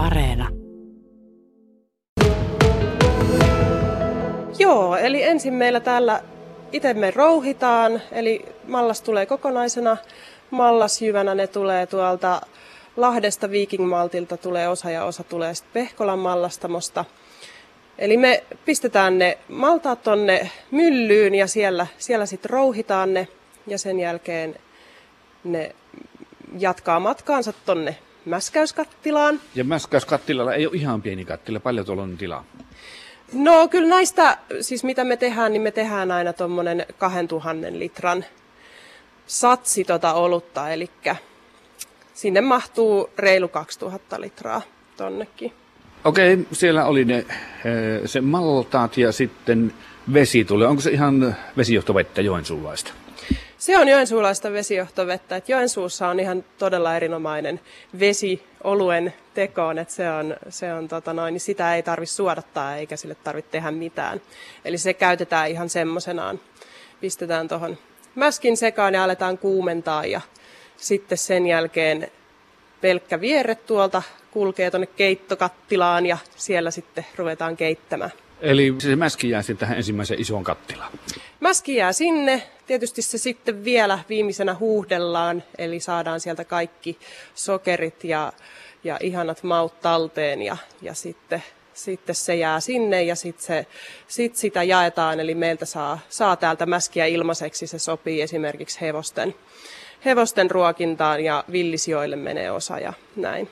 Areena. Joo, eli ensin meillä täällä itse me rouhitaan, eli mallas tulee kokonaisena. Mallasjyvänä ne tulee tuolta Lahdesta Viking Maltilta tulee osa ja osa tulee sitten Pehkolan mallastamosta. Eli me pistetään ne maltaat tonne myllyyn ja siellä, siellä sitten rouhitaan ne ja sen jälkeen ne jatkaa matkaansa tonne mäskäyskattilaan. Ja mäskäyskattilalla ei ole ihan pieni kattila, paljon tuolla on tilaa. No kyllä näistä, siis mitä me tehdään, niin me tehdään aina tuommoinen 2000 litran satsi tota olutta, eli sinne mahtuu reilu 2000 litraa tonnekin. Okei, siellä oli ne, se maltaat ja sitten vesi tulee. Onko se ihan vesijohtovettä Joensuulaista? Se on joensuulaista vesijohtovettä. Että Joensuussa on ihan todella erinomainen vesi oluen tekoon, että se on, se on tota noin, niin sitä ei tarvitse suodattaa eikä sille tarvitse tehdä mitään. Eli se käytetään ihan semmoisenaan. Pistetään tuohon mäskin sekaan ja aletaan kuumentaa ja sitten sen jälkeen pelkkä vierre tuolta kulkee tuonne keittokattilaan ja siellä sitten ruvetaan keittämään. Eli se mäski jää sitten tähän ensimmäiseen isoon kattilaan? Mäski jää sinne. Tietysti se sitten vielä viimeisenä huuhdellaan, eli saadaan sieltä kaikki sokerit ja, ja ihanat maut talteen ja, ja sitten, sitten se jää sinne ja sitten se, sit sitä jaetaan, eli meiltä saa, saa täältä mäskiä ilmaiseksi. Se sopii esimerkiksi hevosten, hevosten ruokintaan ja villisijoille menee osa ja näin.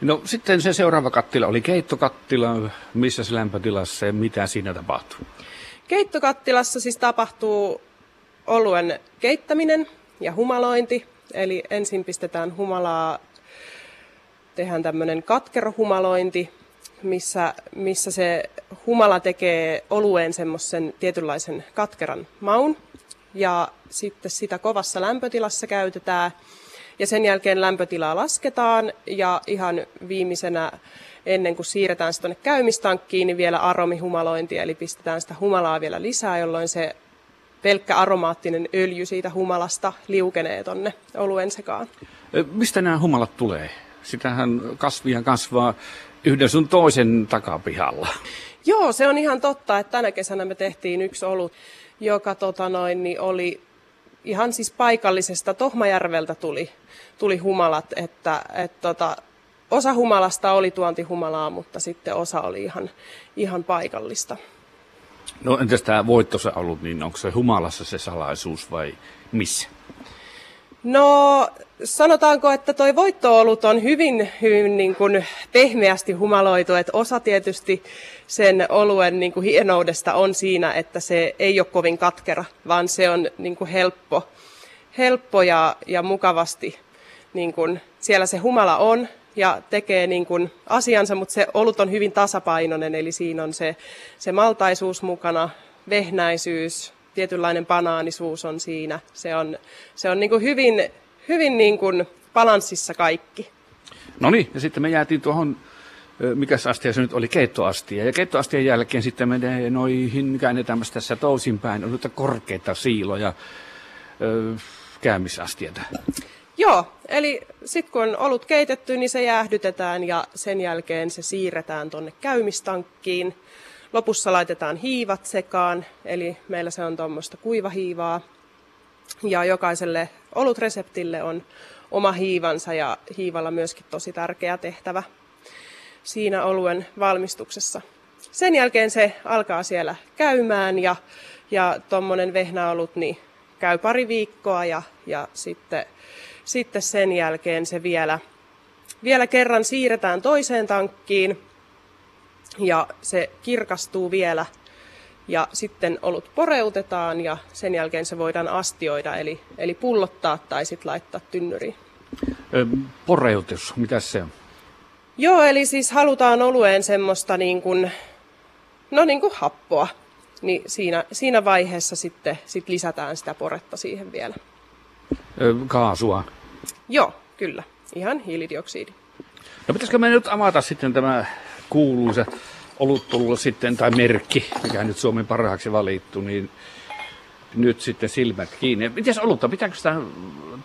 No sitten se seuraava kattila oli keittokattila. Missä se lämpötilassa ja mitä siinä tapahtuu? Keittokattilassa siis tapahtuu oluen keittäminen ja humalointi. Eli ensin pistetään humalaa, tehdään tämmöinen katkerohumalointi, missä, missä se humala tekee olueen semmoisen tietynlaisen katkeran maun. Ja sitten sitä kovassa lämpötilassa käytetään ja sen jälkeen lämpötilaa lasketaan ja ihan viimeisenä ennen kuin siirretään se tuonne käymistankkiin, niin vielä aromihumalointi, eli pistetään sitä humalaa vielä lisää, jolloin se pelkkä aromaattinen öljy siitä humalasta liukenee tonne oluen sekaan. Mistä nämä humalat tulee? Sitähän kasvia kasvaa yhden sun toisen takapihalla. Joo, se on ihan totta, että tänä kesänä me tehtiin yksi olut, joka tota noin, niin oli ihan siis paikallisesta Tohmajärveltä tuli, tuli humalat, että et tota, osa humalasta oli tuontihumalaa, mutta sitten osa oli ihan, ihan paikallista. No entäs tämä voittosa ollut, niin onko se humalassa se salaisuus vai missä? No sanotaanko, että toi voittoolut on hyvin, hyvin niin kuin pehmeästi humaloitu, että osa tietysti sen oluen niin kuin hienoudesta on siinä, että se ei ole kovin katkera, vaan se on niin kuin helppo, helppo ja, ja mukavasti niin kuin siellä se humala on ja tekee niin kuin asiansa, mutta se olut on hyvin tasapainoinen, eli siinä on se, se maltaisuus mukana, vehnäisyys, tietynlainen banaanisuus on siinä. Se on, se on niin kuin hyvin, hyvin niin kuin balanssissa kaikki. No niin, ja sitten me jäätiin tuohon, mikä astia se nyt oli, keittoastia. Ja keittoastian jälkeen sitten menee noihin, käännetään tässä toisinpäin, on korkeita siiloja, käymisastioita. Joo, eli sitten kun on ollut keitetty, niin se jäähdytetään ja sen jälkeen se siirretään tuonne käymistankkiin. Lopussa laitetaan hiivat sekaan, eli meillä se on tuommoista kuivahiivaa. Ja jokaiselle olutreseptille on oma hiivansa ja hiivalla myöskin tosi tärkeä tehtävä siinä oluen valmistuksessa. Sen jälkeen se alkaa siellä käymään ja, ja tuommoinen vehnäolut niin käy pari viikkoa ja, ja sitten, sitten sen jälkeen se vielä, vielä kerran siirretään toiseen tankkiin ja se kirkastuu vielä ja sitten olut poreutetaan ja sen jälkeen se voidaan astioida eli, eli pullottaa tai sitten laittaa tynnyriin. Poreutus, mitä se on? Joo, eli siis halutaan olueen semmoista niin kuin, no niin kuin happoa. Niin siinä, siinä vaiheessa sitten sit lisätään sitä poretta siihen vielä. Kaasua? Joo, kyllä. Ihan hiilidioksidi. No pitäisikö me nyt avata sitten tämä kuuluisa oluttolulla sitten, tai merkki, mikä nyt Suomen parhaaksi valittu, niin Nyt sitten silmät kiinni. Mites olutta? Pitääkö sitä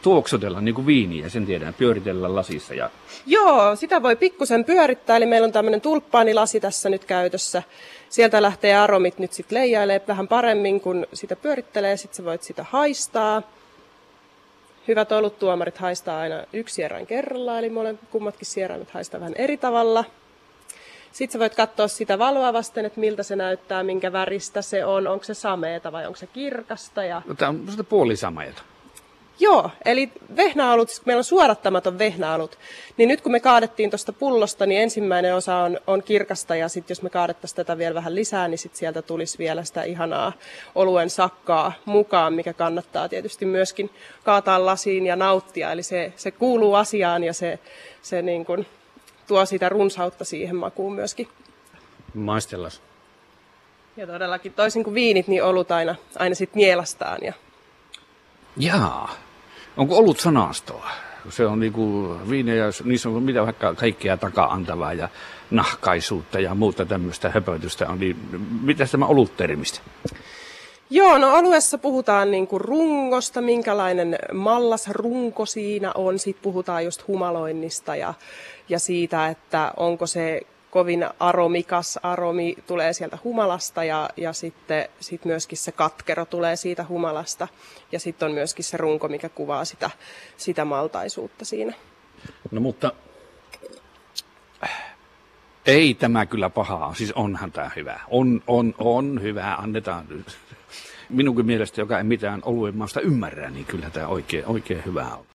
tuoksutella niin kuin viiniä, sen tiedän, pyöritellä lasissa? Ja... Joo, sitä voi pikkusen pyörittää, eli meillä on tämmöinen tulppaanilasi tässä nyt käytössä. Sieltä lähtee aromit nyt sitten leijailee vähän paremmin, kun sitä pyörittelee, sitten sä voit sitä haistaa. Hyvät oluttuomarit haistaa aina yksi sierrain kerrallaan, eli molemmat kummatkin sieraimet haistaa vähän eri tavalla. Sitten sä voit katsoa sitä valoa vasten, että miltä se näyttää, minkä väristä se on, onko se sameeta vai onko se kirkasta. Ja... No, tämä on sitä puolisameeta. Joo, eli vehnäalut, siis meillä on suorattamaton vehnäalut, niin nyt kun me kaadettiin tuosta pullosta, niin ensimmäinen osa on, on kirkasta ja sitten jos me kaadettaisiin tätä vielä vähän lisää, niin sitten sieltä tulisi vielä sitä ihanaa oluen sakkaa mukaan, mikä kannattaa tietysti myöskin kaataa lasiin ja nauttia. Eli se, se kuuluu asiaan ja se, se niin kuin tuo sitä runsautta siihen makuun myöskin. Maistellas. Ja todellakin toisin kuin viinit, niin olut aina, aina sitten nielastaan ja Jaa. Onko ollut sanastoa? Se on niinku viinejä, niissä on mitä vaikka kaikkea taka-antavaa ja nahkaisuutta ja muuta tämmöistä höpötystä on. Niin mitä tämä ollut termistä? Joo, no alueessa puhutaan niin kuin rungosta, minkälainen mallas runko siinä on. Sitten puhutaan just humaloinnista ja, ja siitä, että onko se kovin aromikas aromi tulee sieltä humalasta ja, ja sitten sit myöskin se katkero tulee siitä humalasta. Ja sitten on myöskin se runko, mikä kuvaa sitä, sitä maltaisuutta siinä. No mutta ei tämä kyllä pahaa, siis onhan tämä hyvä. On, on, on hyvä, annetaan. Minunkin mielestä, joka ei mitään oluen maasta ymmärrä, niin kyllä tämä oikein, oikein hyvä on.